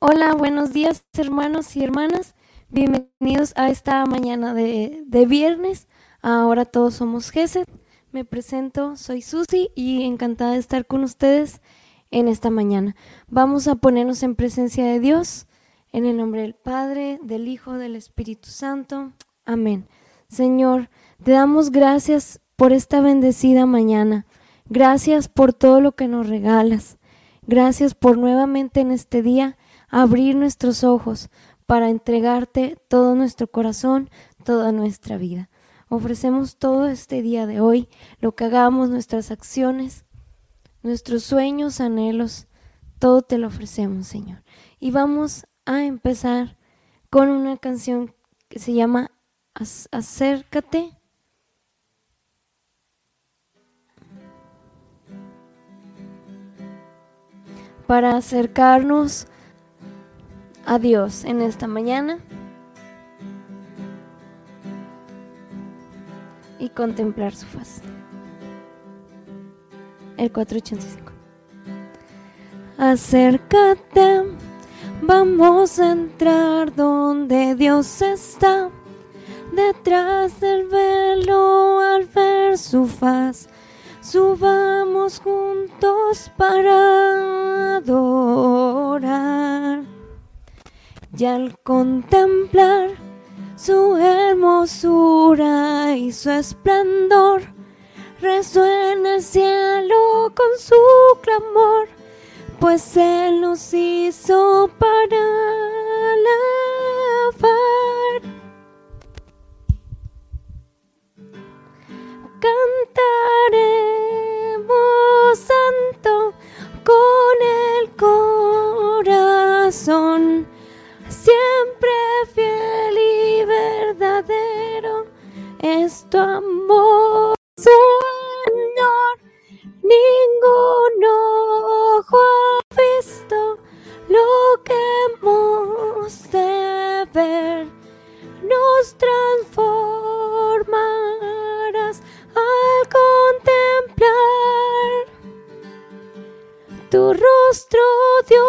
Hola, buenos días hermanos y hermanas. Bienvenidos a esta mañana de, de viernes. Ahora todos somos GESED. Me presento, soy Susi y encantada de estar con ustedes en esta mañana. Vamos a ponernos en presencia de Dios, en el nombre del Padre, del Hijo, del Espíritu Santo. Amén. Señor, te damos gracias por esta bendecida mañana. Gracias por todo lo que nos regalas. Gracias por nuevamente en este día abrir nuestros ojos para entregarte todo nuestro corazón, toda nuestra vida. Ofrecemos todo este día de hoy, lo que hagamos, nuestras acciones, nuestros sueños, anhelos, todo te lo ofrecemos, Señor. Y vamos a empezar con una canción que se llama Acércate. Para acercarnos a Dios en esta mañana y contemplar su faz. El 485. Acércate, vamos a entrar donde Dios está, detrás del velo al ver su faz. Subamos juntos para adorar y al contemplar su hermosura y su esplendor, resuena el cielo con su clamor, pues Él nos hizo para alabar. Cantaremos santo con el corazón es tu amor, Señor. Ningún ojo ha visto lo que hemos de ver. Nos transformarás al contemplar tu rostro, Dios.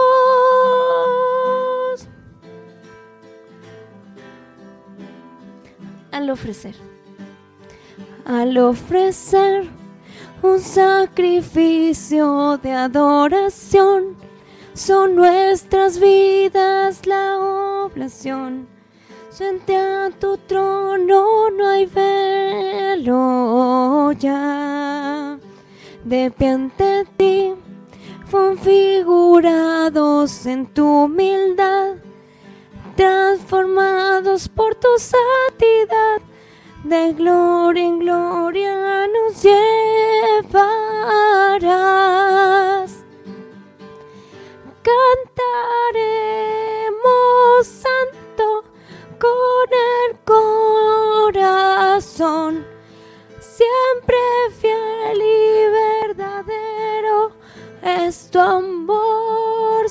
al ofrecer. Al ofrecer un sacrificio de adoración, son nuestras vidas la oblación. Frente a tu trono no hay velo ya. De pie ante ti, configurados en tu humildad transformados por tu santidad, de gloria en gloria nos llevarás. Cantaremos santo con el corazón, siempre fiel y verdadero es amor,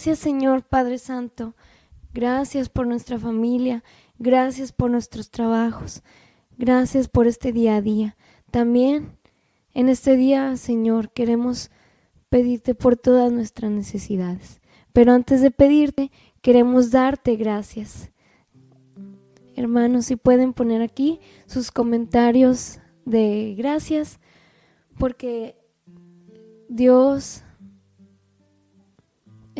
Gracias Señor Padre Santo. Gracias por nuestra familia. Gracias por nuestros trabajos. Gracias por este día a día. También en este día, Señor, queremos pedirte por todas nuestras necesidades. Pero antes de pedirte, queremos darte gracias. Hermanos, si pueden poner aquí sus comentarios de gracias, porque Dios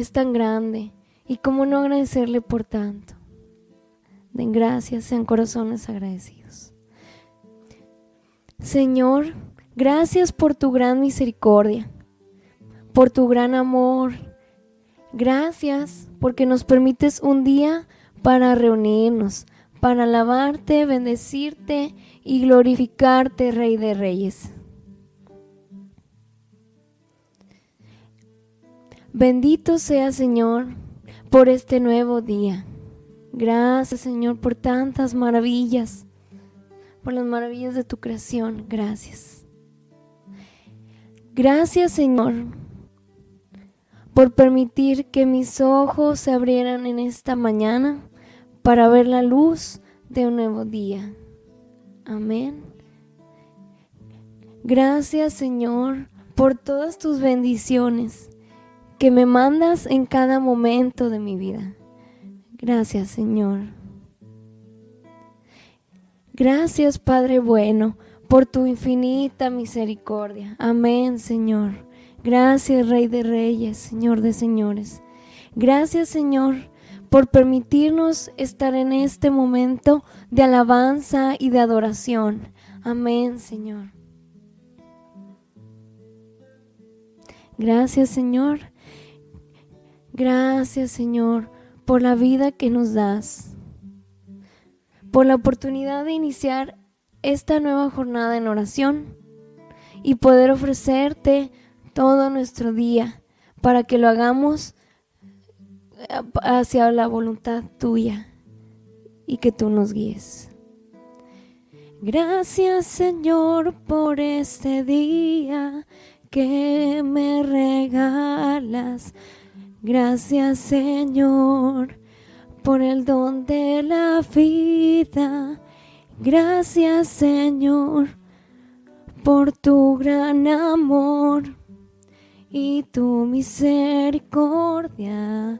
es tan grande y cómo no agradecerle por tanto. Den gracias, sean corazones agradecidos. Señor, gracias por tu gran misericordia, por tu gran amor. Gracias porque nos permites un día para reunirnos, para alabarte, bendecirte y glorificarte, Rey de Reyes. Bendito sea Señor por este nuevo día. Gracias Señor por tantas maravillas, por las maravillas de tu creación. Gracias. Gracias Señor por permitir que mis ojos se abrieran en esta mañana para ver la luz de un nuevo día. Amén. Gracias Señor por todas tus bendiciones que me mandas en cada momento de mi vida. Gracias Señor. Gracias Padre bueno por tu infinita misericordia. Amén Señor. Gracias Rey de Reyes, Señor de Señores. Gracias Señor por permitirnos estar en este momento de alabanza y de adoración. Amén Señor. Gracias Señor Gracias Señor por la vida que nos das, por la oportunidad de iniciar esta nueva jornada en oración y poder ofrecerte todo nuestro día para que lo hagamos eh, hacia la voluntad tuya y que tú nos guíes. Gracias Señor por este día que me regalas Gracias Señor por el don de la vida. Gracias Señor por tu gran amor y tu misericordia.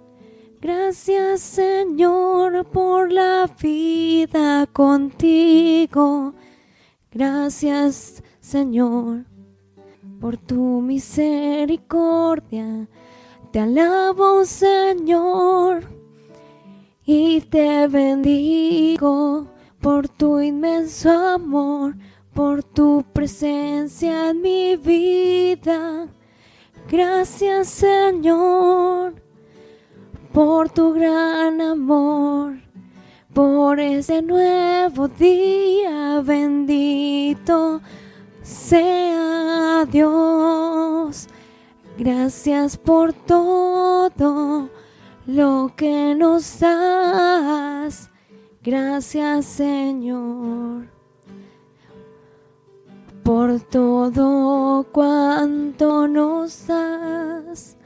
Gracias Señor por la vida contigo. Gracias Señor por tu misericordia. Te alabo, Señor, y te bendigo por tu inmenso amor, por tu presencia en mi vida. Gracias, Señor, por tu gran amor, por ese nuevo día bendito sea Dios. Gracias por todo lo que nos das. Gracias Señor por todo cuanto nos das,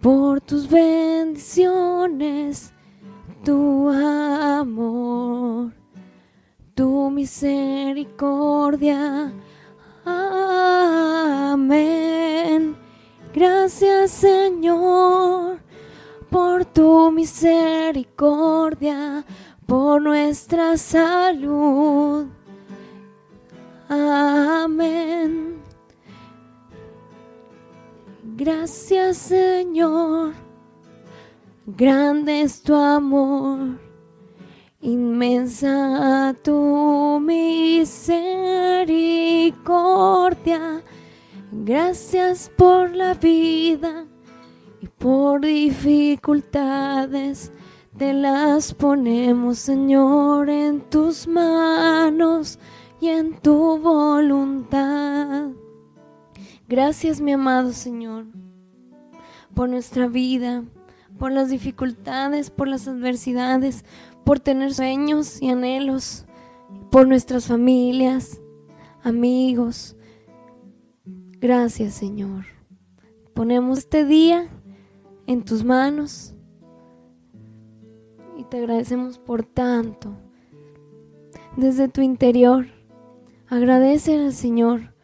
por tus bendiciones, tu amor, tu misericordia. Amén. Gracias Señor por tu misericordia, por nuestra salud. Amén. Gracias Señor, grande es tu amor, inmensa tu misericordia Gracias por la vida y por dificultades. Te las ponemos, Señor, en tus manos y en tu voluntad. Gracias, mi amado Señor, por nuestra vida, por las dificultades, por las adversidades, por tener sueños y anhelos, por nuestras familias, amigos, Gracias Señor. Ponemos este día en tus manos y te agradecemos por tanto. Desde tu interior, agradece al Señor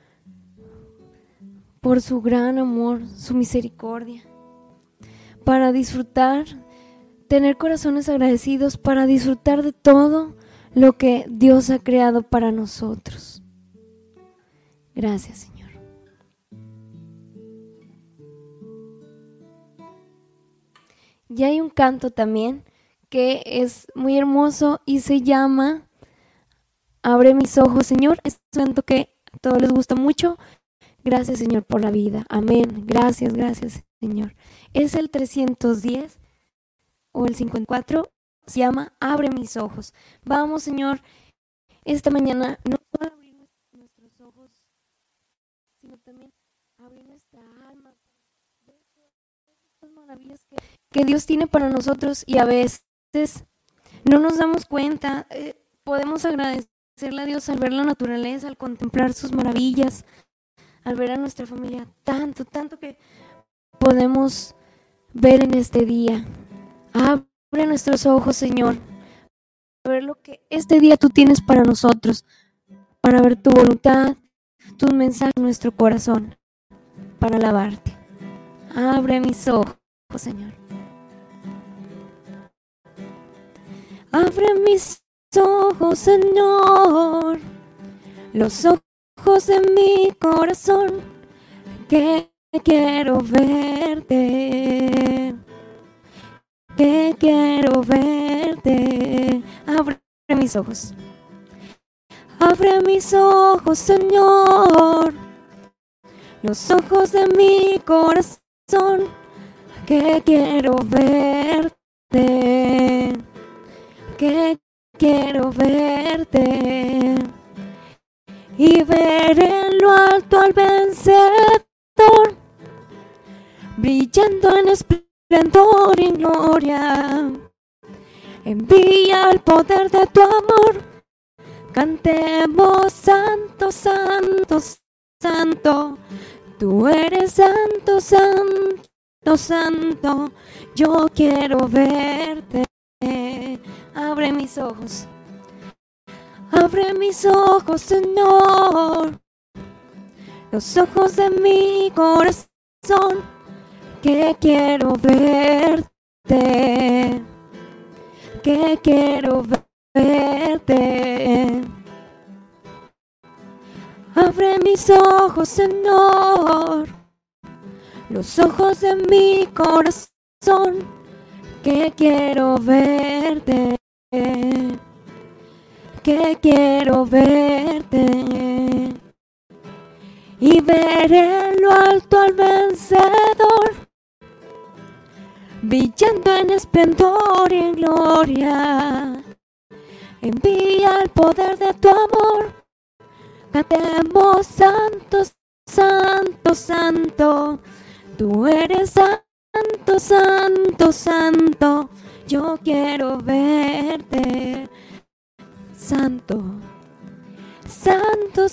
por su gran amor, su misericordia, para disfrutar, tener corazones agradecidos, para disfrutar de todo lo que Dios ha creado para nosotros. Gracias, Señor. Y hay un canto también que es muy hermoso y se llama Abre mis ojos, Señor. Es un canto que a todos les gusta mucho. Gracias, Señor, por la vida. Amén. Gracias, gracias, Señor. Es el 310 o el 54. Se llama Abre mis ojos. Vamos, Señor, esta mañana no solo abrir nuestros ojos, sino también abrir nuestra alma. maravillas que, Dios tiene para nosotros y a veces no nos damos cuenta. Eh, podemos agradecerle a Dios al ver la naturaleza, al contemplar sus maravillas, al ver a nuestra familia, tanto, tanto que podemos ver en este día. Abre nuestros ojos, Señor, para ver lo que este día tú tienes para nosotros, para ver tu voluntad, tus mensajes en nuestro corazón, para alabarte. Abre mis ojos, Señor. Abre mis ojos, Señor, los ojos de mi corazón, que quiero verte, que quiero verte. Abre mis ojos. Abre mis ojos, Señor, los ojos de mi corazón, que quiero verte, que quiero verte y ver en lo alto al vencedor, brillando en esplendor y gloria. Envía el poder de tu amor, cantemos santo, santo, santo. Tú eres santo, santo, santo. Yo quiero verte. Abre mis ojos. Abre mis ojos, Señor, los ojos de mi corazón, que quiero verte, que quiero verte. Abre mis ojos, Señor, los ojos de mi corazón, que quiero verte que quiero verte y ver en lo alto al vencedor, brillando en esplendor y en gloria. Envía el poder de tu amor, cantemos santo, santo, santo. Tú eres santo, santo, santo. Yo quiero verte santo, santo,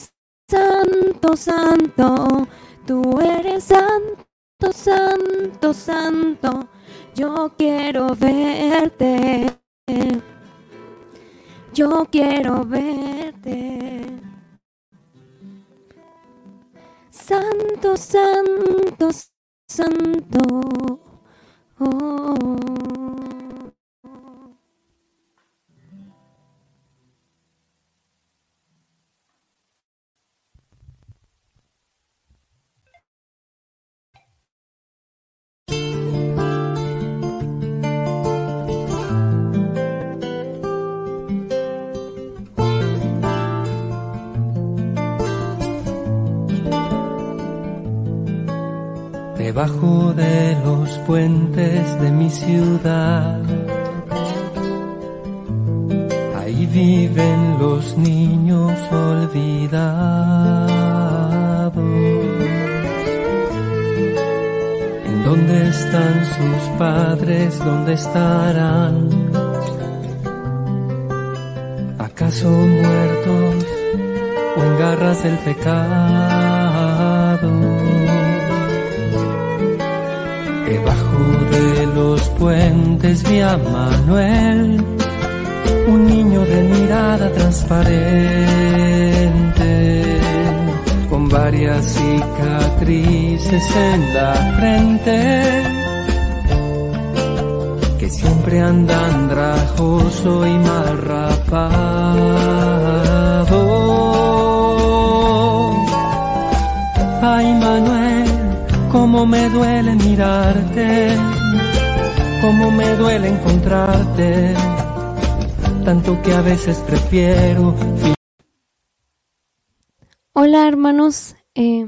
santo, santo, tú eres santo, santo, santo, yo quiero verte, yo quiero verte. Santo, santo, santo. Oh. Debajo de los puentes de mi ciudad. Ahí viven los niños olvidados. ¿En dónde están sus padres? ¿Dónde estarán? ¿Acaso muertos o en garras del pecado? A Manuel, un niño de mirada transparente, con varias cicatrices en la frente, que siempre anda andrajoso y mal rapado. Ay Manuel, cómo me duele mirarte, cómo me duele encontrarte, tanto que a veces prefiero. Hola hermanos, eh,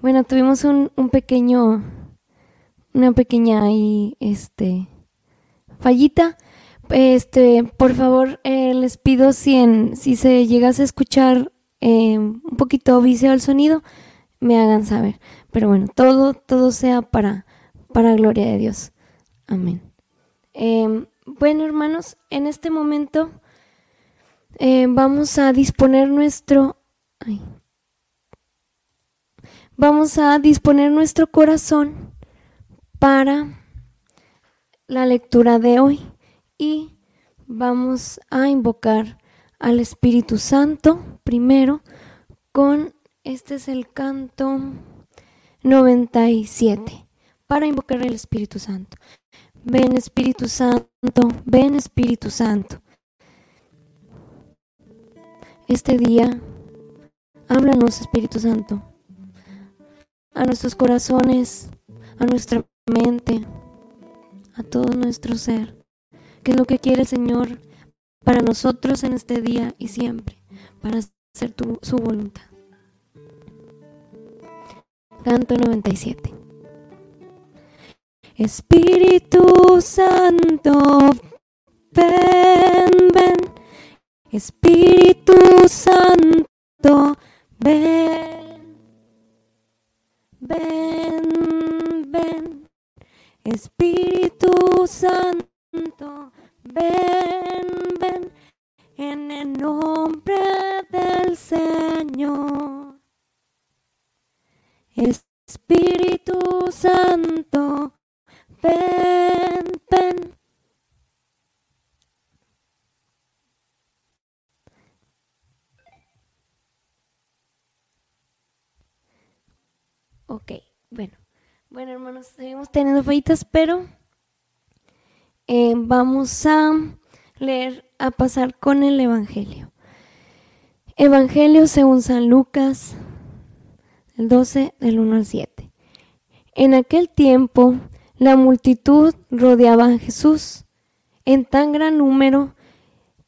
bueno, tuvimos un, un, pequeño, una pequeña y este, fallita. Este, por favor, eh, les pido si, en, si se llegase a escuchar eh, un poquito vicio el sonido, me hagan saber. Pero bueno, todo, todo sea para, para gloria de Dios. Amén. Em, bueno, hermanos, en este momento eh, vamos a disponer nuestro... vamos a disponer nuestro corazón para la lectura de hoy y vamos a invocar al Espíritu Santo primero con este es el canto 97 para invocar al Espíritu Santo. Ven Espíritu Santo, ven Espíritu Santo. Este día, háblanos Espíritu Santo, a nuestros corazones, a nuestra mente, a todo nuestro ser. ¿Qué es lo que quiere el Señor para nosotros en este día y siempre, para hacer su voluntad? Canto 97. Espíritu Santo, ven, ven. Espíritu Santo, ven. Ven, ven. Espíritu Santo, ven, ven. En el nombre del Señor. Espíritu Santo, ven, ven. Ok, bueno. Bueno, hermanos, pero eh, vamos a leer, a pasar con el Evangelio. Evangelio según San Lucas, el 12 del 1 al 7. En aquel tiempo la multitud rodeaba a Jesús en tan gran número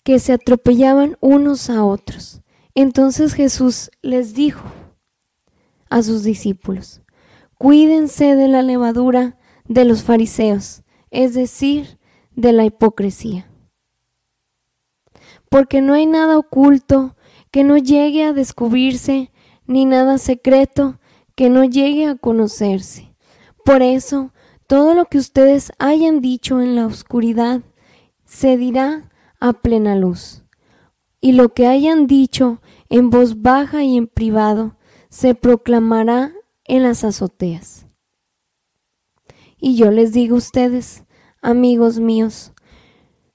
que se atropellaban unos a otros. Entonces Jesús les dijo a sus discípulos, cuídense de la levadura de los fariseos, es decir, de la hipocresía. Porque no hay nada oculto que no llegue a descubrirse ni nada secreto que no llegue a conocerse. Por eso, todo lo que ustedes hayan dicho en la oscuridad se dirá a plena luz. Y lo que hayan dicho en voz baja y en privado se proclamará en las azoteas. Y yo les digo a ustedes, amigos míos,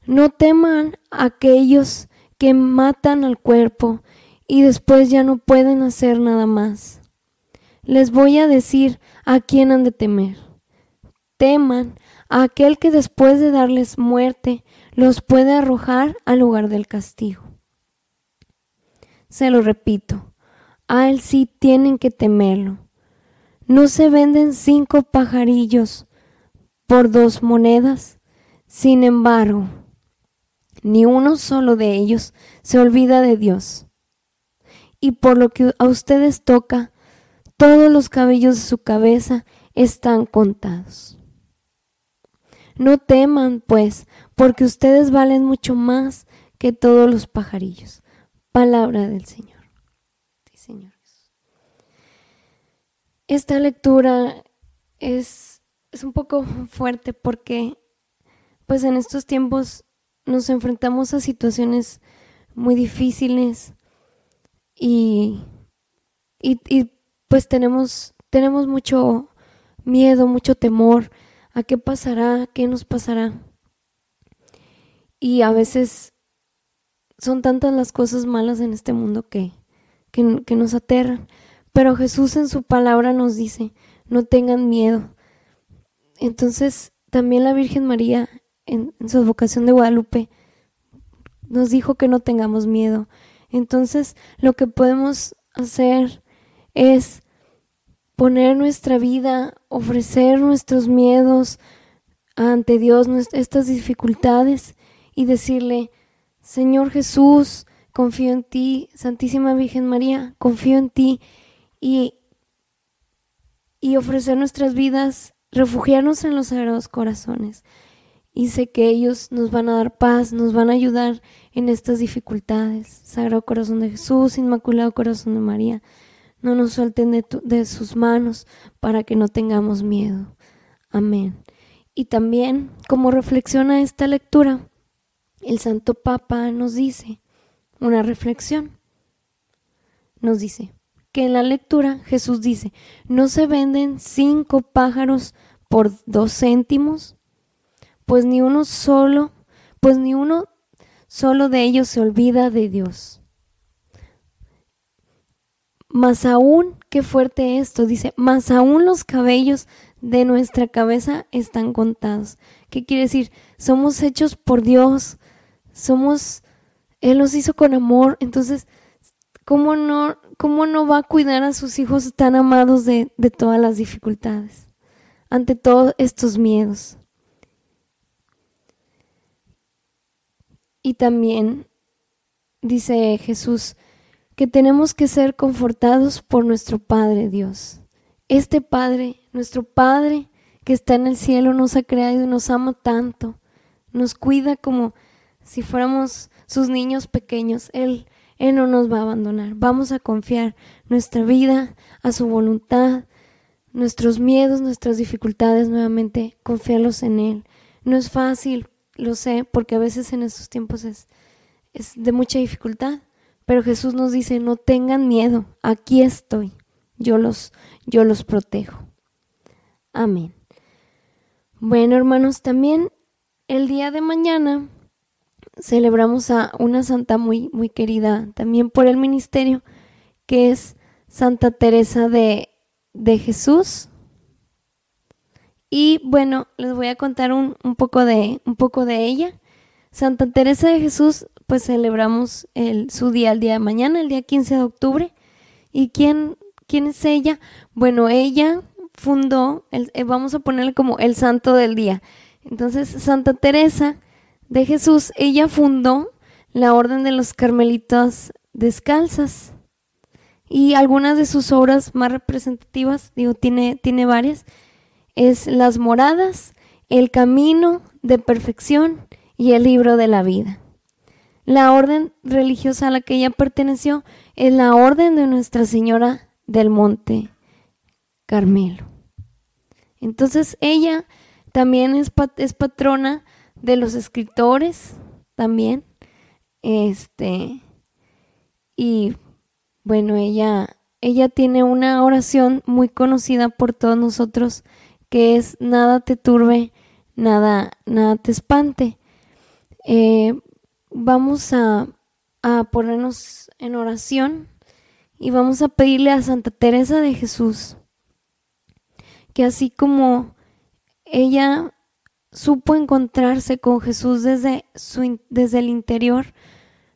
no teman a aquellos que matan al cuerpo y después ya no pueden hacer nada más. Les voy a decir a quién han de temer. Teman a aquel que después de darles muerte los puede arrojar al lugar del castigo. Se lo repito, a él sí tienen que temerlo. No se venden cinco pajarillos por dos monedas. Sin embargo, ni uno solo de ellos se olvida de Dios y por lo que a ustedes toca, todos los cabellos de su cabeza están contados. No teman, pues, porque ustedes valen mucho más que todos los pajarillos. Palabra del Señor. Sí, señores. Esta lectura es, es un poco fuerte porque, pues, en estos tiempos nos enfrentamos a situaciones muy difíciles, y, y, pues tenemos, tenemos mucho miedo, mucho temor a qué pasará, qué nos pasará. Y a veces son tantas las cosas malas en este mundo que, que, nos aterran. Pero Jesús en su palabra nos dice, no tengan miedo. Entonces también la Virgen María en, su vocación de Guadalupe nos dijo que no tengamos miedo, entonces, lo que podemos hacer es poner nuestra vida, ofrecer nuestros miedos ante Dios, estas dificultades y decirle, Señor Jesús, confío en ti, Santísima Virgen María, confío en ti y, y ofrecer nuestras vidas, refugiarnos en los sagrados corazones. Y sé que ellos nos van a dar paz, nos van a ayudar en estas dificultades. Sagrado Corazón de Jesús, Inmaculado Corazón de María, no nos suelten de, sus manos para que no tengamos miedo. Amén. Y también, como reflexiona esta lectura, el Santo Papa nos dice una reflexión. Nos dice que en la lectura Jesús dice, no se venden cinco pájaros por dos céntimos, pues ni uno solo, pues ni uno solo de ellos se olvida de Dios. Más aún, qué fuerte esto, dice, más aún los cabellos de nuestra cabeza están contados. ¿Qué quiere decir? Somos hechos por Dios, somos, Él los hizo con amor, entonces, ¿cómo no, cómo no va a cuidar a sus hijos tan amados de, de todas las dificultades, ante todos estos miedos? Y también dice Jesús que tenemos que ser confortados por nuestro Padre Dios. Este Padre, nuestro Padre que está en el cielo, nos ha creado y nos ama tanto, nos cuida como si fuéramos sus niños pequeños. Él, Él no nos va a abandonar. Vamos a confiar nuestra vida a su voluntad, nuestros miedos, nuestras dificultades, nuevamente, confiarlos en Él. No es fácil, lo sé, porque a veces en estos tiempos es, es de mucha dificultad, pero Jesús nos dice, no tengan miedo, aquí estoy yo los, yo los protejo. Amén. Bueno, hermanos, también el día de mañana celebramos a una santa muy, muy querida también por el ministerio, que es Santa Teresa de, de Jesús. Y bueno, les voy a contar un, un, poco de, un poco de ella. Santa Teresa de Jesús, pues celebramos el, su día el día de mañana, el día 15 de octubre. ¿Y quién ¿Quién es ella? Bueno, ella fundó, eh, vamos a ponerle como el santo del día. Entonces, Santa Teresa de Jesús, ella fundó la Orden de los Carmelitos Descalzas. Y algunas de sus obras más representativas, digo, tiene, tiene varias, es Las Moradas, El Camino de Perfección y el Libro de la Vida. La orden religiosa a la que ella perteneció es la Orden de Nuestra Señora del Monte Carmelo. Entonces ella también es, es patrona de los escritores, también. Este, y bueno, ella, ella tiene una oración muy conocida por todos nosotros que es nada te turbe, nada, nada te espante. Eh, vamos a, a ponernos en oración y vamos a pedirle a Santa Teresa de Jesús que así como ella supo encontrarse con Jesús desde, desde el interior,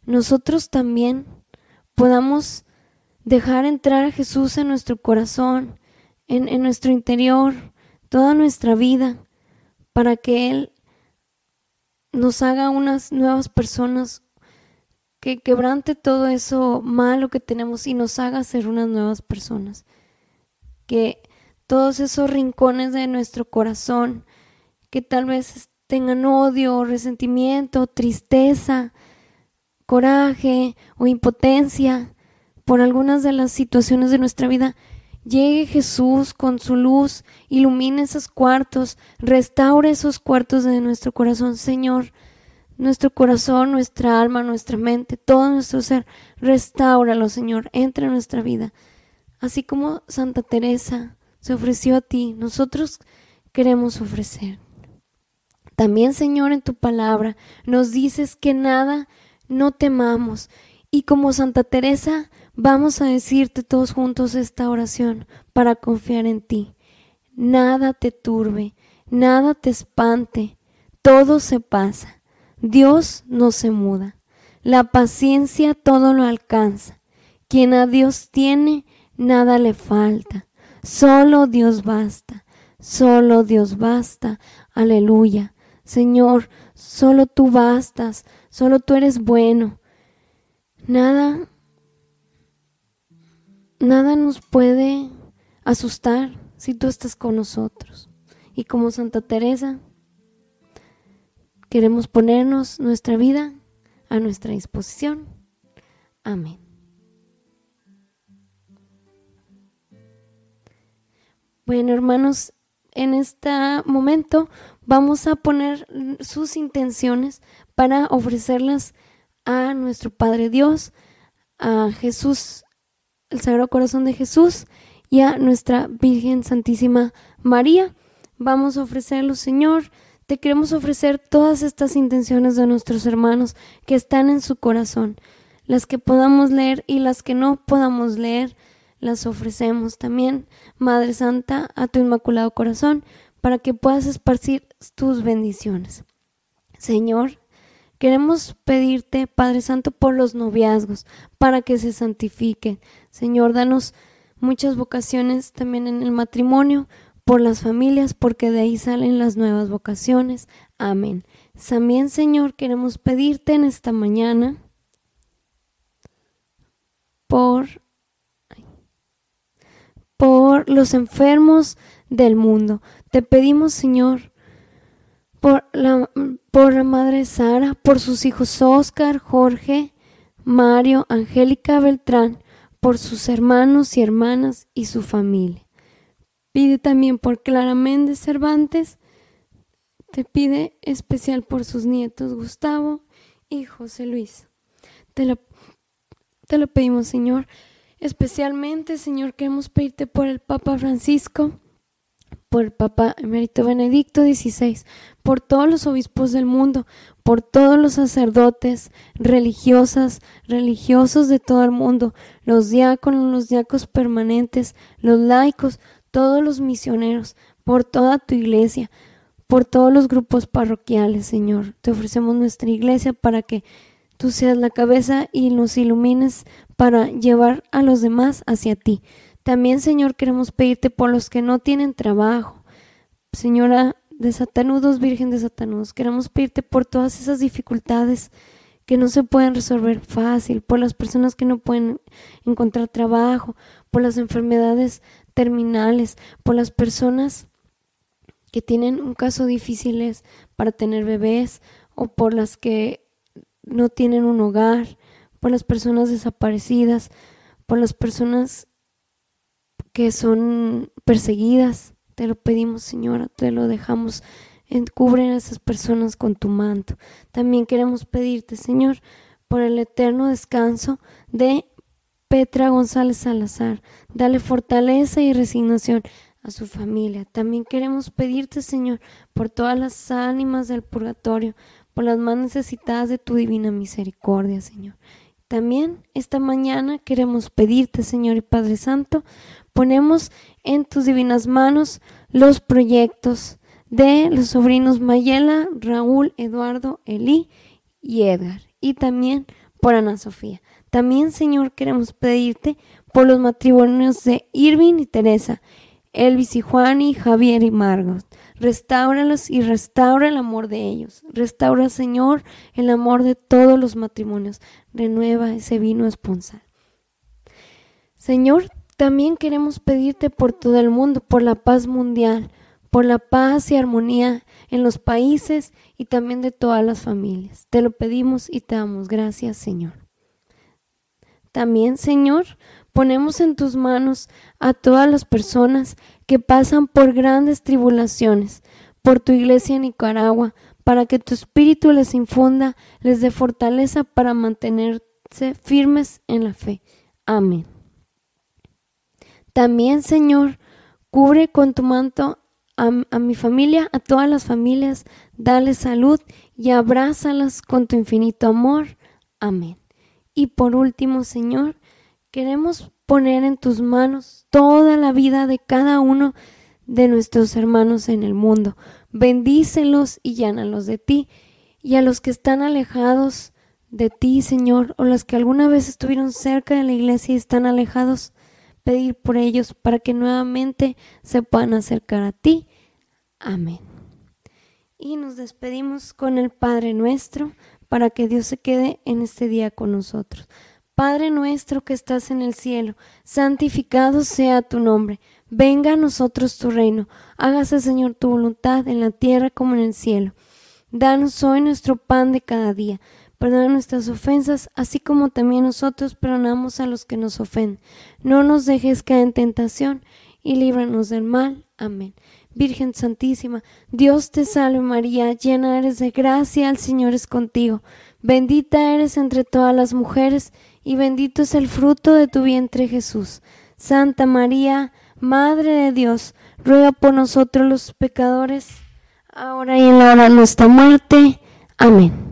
nosotros también podamos dejar entrar a Jesús en nuestro corazón, en, en nuestro interior, toda nuestra vida, para que Él nos haga unas nuevas personas, que quebrante todo eso malo que tenemos y nos haga ser unas nuevas personas. Que todos esos rincones de nuestro corazón que tal vez tengan odio, resentimiento, tristeza, coraje o impotencia por algunas de las situaciones de nuestra vida, llegue Jesús con su luz, ilumine esos cuartos, restaure esos cuartos de nuestro corazón, Señor nuestro corazón, nuestra alma, nuestra mente, todo nuestro ser. Restáuralo, Señor, entra en nuestra vida. Así como Santa Teresa se ofreció a ti, nosotros queremos ofrecer. También, Señor, en tu palabra nos dices que nada no temamos. Y como Santa Teresa, vamos a decirte todos juntos esta oración para confiar en ti. Nada te turbe, nada te espante, todo se pasa Dios no se muda. La paciencia todo lo alcanza. Quien a Dios tiene, nada le falta. Solo Dios basta. Solo Dios basta. Aleluya. Señor, solo tú bastas. Solo tú eres bueno. Nada, nada nos puede asustar si tú estás con nosotros. Y como Santa Teresa, Queremos ponernos nuestra vida a nuestra disposición. Amén. Bueno, hermanos, en este momento vamos a poner sus intenciones para ofrecerlas a nuestro Padre Dios, a Jesús, el Sagrado Corazón de Jesús y a nuestra Virgen Santísima María. Vamos a ofrecerlo, Señor. Te queremos ofrecer todas estas intenciones de nuestros hermanos que están en su corazón, las que podamos leer y las que no podamos leer, las ofrecemos también, Madre Santa, a tu Inmaculado Corazón, para que puedas esparcir tus bendiciones. Señor, Queremos pedirte, Padre Santo, por los noviazgos, para que se santifiquen. Señor, danos muchas vocaciones también en el matrimonio, por las familias, porque de ahí salen las nuevas vocaciones. Amén. También, Señor, queremos pedirte en esta mañana por, por los enfermos del mundo. Te pedimos, Señor, por la, por la madre Sara, por sus hijos Oscar, Jorge, Mario, Angélica Beltrán, por sus hermanos y hermanas y su familia. Pide también por Clara Méndez Cervantes, te pide especial por sus nietos Gustavo y José Luis. Te lo, te lo pedimos, Señor. Especialmente, Señor, queremos pedirte por el Papa Francisco, por el Papa Emérito Benedicto XVI, por todos los obispos del mundo, por todos los sacerdotes, religiosas, religiosos de todo el mundo, los diáconos, los diáconos permanentes, los laicos, todos los misioneros, por toda tu iglesia, por todos los grupos parroquiales, Señor. Te ofrecemos nuestra iglesia para que tú seas la cabeza y nos ilumines para llevar a los demás hacia ti. También, Señor, queremos pedirte por los que no tienen trabajo. Señora de Satanudos, Virgen de Satanudos, queremos pedirte por todas esas dificultades que no se pueden resolver fácil, por las personas que no pueden encontrar trabajo, por las enfermedades terminales, por las personas que tienen un caso difícil para tener bebés o por las que no tienen un hogar, por las personas desaparecidas, por las personas que son perseguidas. Te lo pedimos, Señora, te lo dejamos. Cubre a esas personas con tu manto. También queremos pedirte, Señor, por el eterno descanso de Petra González Salazar. Dale fortaleza y resignación a su familia. También queremos pedirte, Señor, por todas las ánimas del purgatorio, por las más necesitadas de tu divina misericordia, Señor. También esta mañana queremos pedirte, Señor y Padre Santo, ponemos en tus divinas manos los proyectos de los sobrinos Mayela, Raúl, Eduardo, Elí y Edgar, y también por Ana Sofía. También, Señor, queremos pedirte por los matrimonios de Irving y Teresa, Elvis y Juan y Javier y Margot. Restáuralos y restaura el amor de ellos. Restaura, Señor, el amor de todos los matrimonios. Renueva ese vino esponsal. Señor, también queremos pedirte por todo el mundo, por la paz mundial, por la paz y armonía en los países y también de todas las familias. Te lo pedimos y te damos gracias, Señor. También, Señor, ponemos en tus manos a todas las personas que pasan por grandes tribulaciones, por tu iglesia en Nicaragua, para que tu espíritu les infunda, les dé fortaleza para mantenerse firmes en la fe. Amén. También, Señor, cubre con tu manto a, mi familia, a todas las familias, dale salud y abrázalas con tu infinito amor. Amén. Y por último, Señor, queremos poner en tus manos toda la vida de cada uno de nuestros hermanos en el mundo. Bendícelos y llánalos de ti. Y a los que están alejados de ti, Señor, o los que alguna vez estuvieron cerca de la iglesia y están alejados, pedir por ellos para que nuevamente se puedan acercar a ti. Amén. Y nos despedimos con el Padre nuestro para que Dios se quede en este día con nosotros. Padre nuestro que estás en el cielo, santificado sea tu nombre. Venga a nosotros tu reino. Hágase, Señor, tu voluntad en la tierra como en el cielo. Danos hoy nuestro pan de cada día Perdona nuestras ofensas, así como también nosotros perdonamos a los que nos ofenden. No nos dejes caer en tentación y líbranos del mal. Amén. Virgen Santísima, Dios te salve María, llena eres de gracia, el Señor es contigo. Bendita eres entre todas las mujeres, y bendito es el fruto de tu vientre Jesús. Santa María, Madre de Dios, ruega por nosotros los pecadores, ahora y en la hora de nuestra muerte. Amén.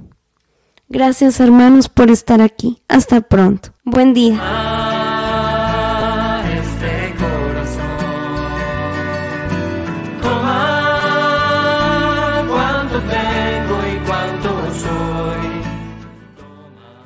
Gracias hermanos por estar aquí. Hasta pronto. Buen día.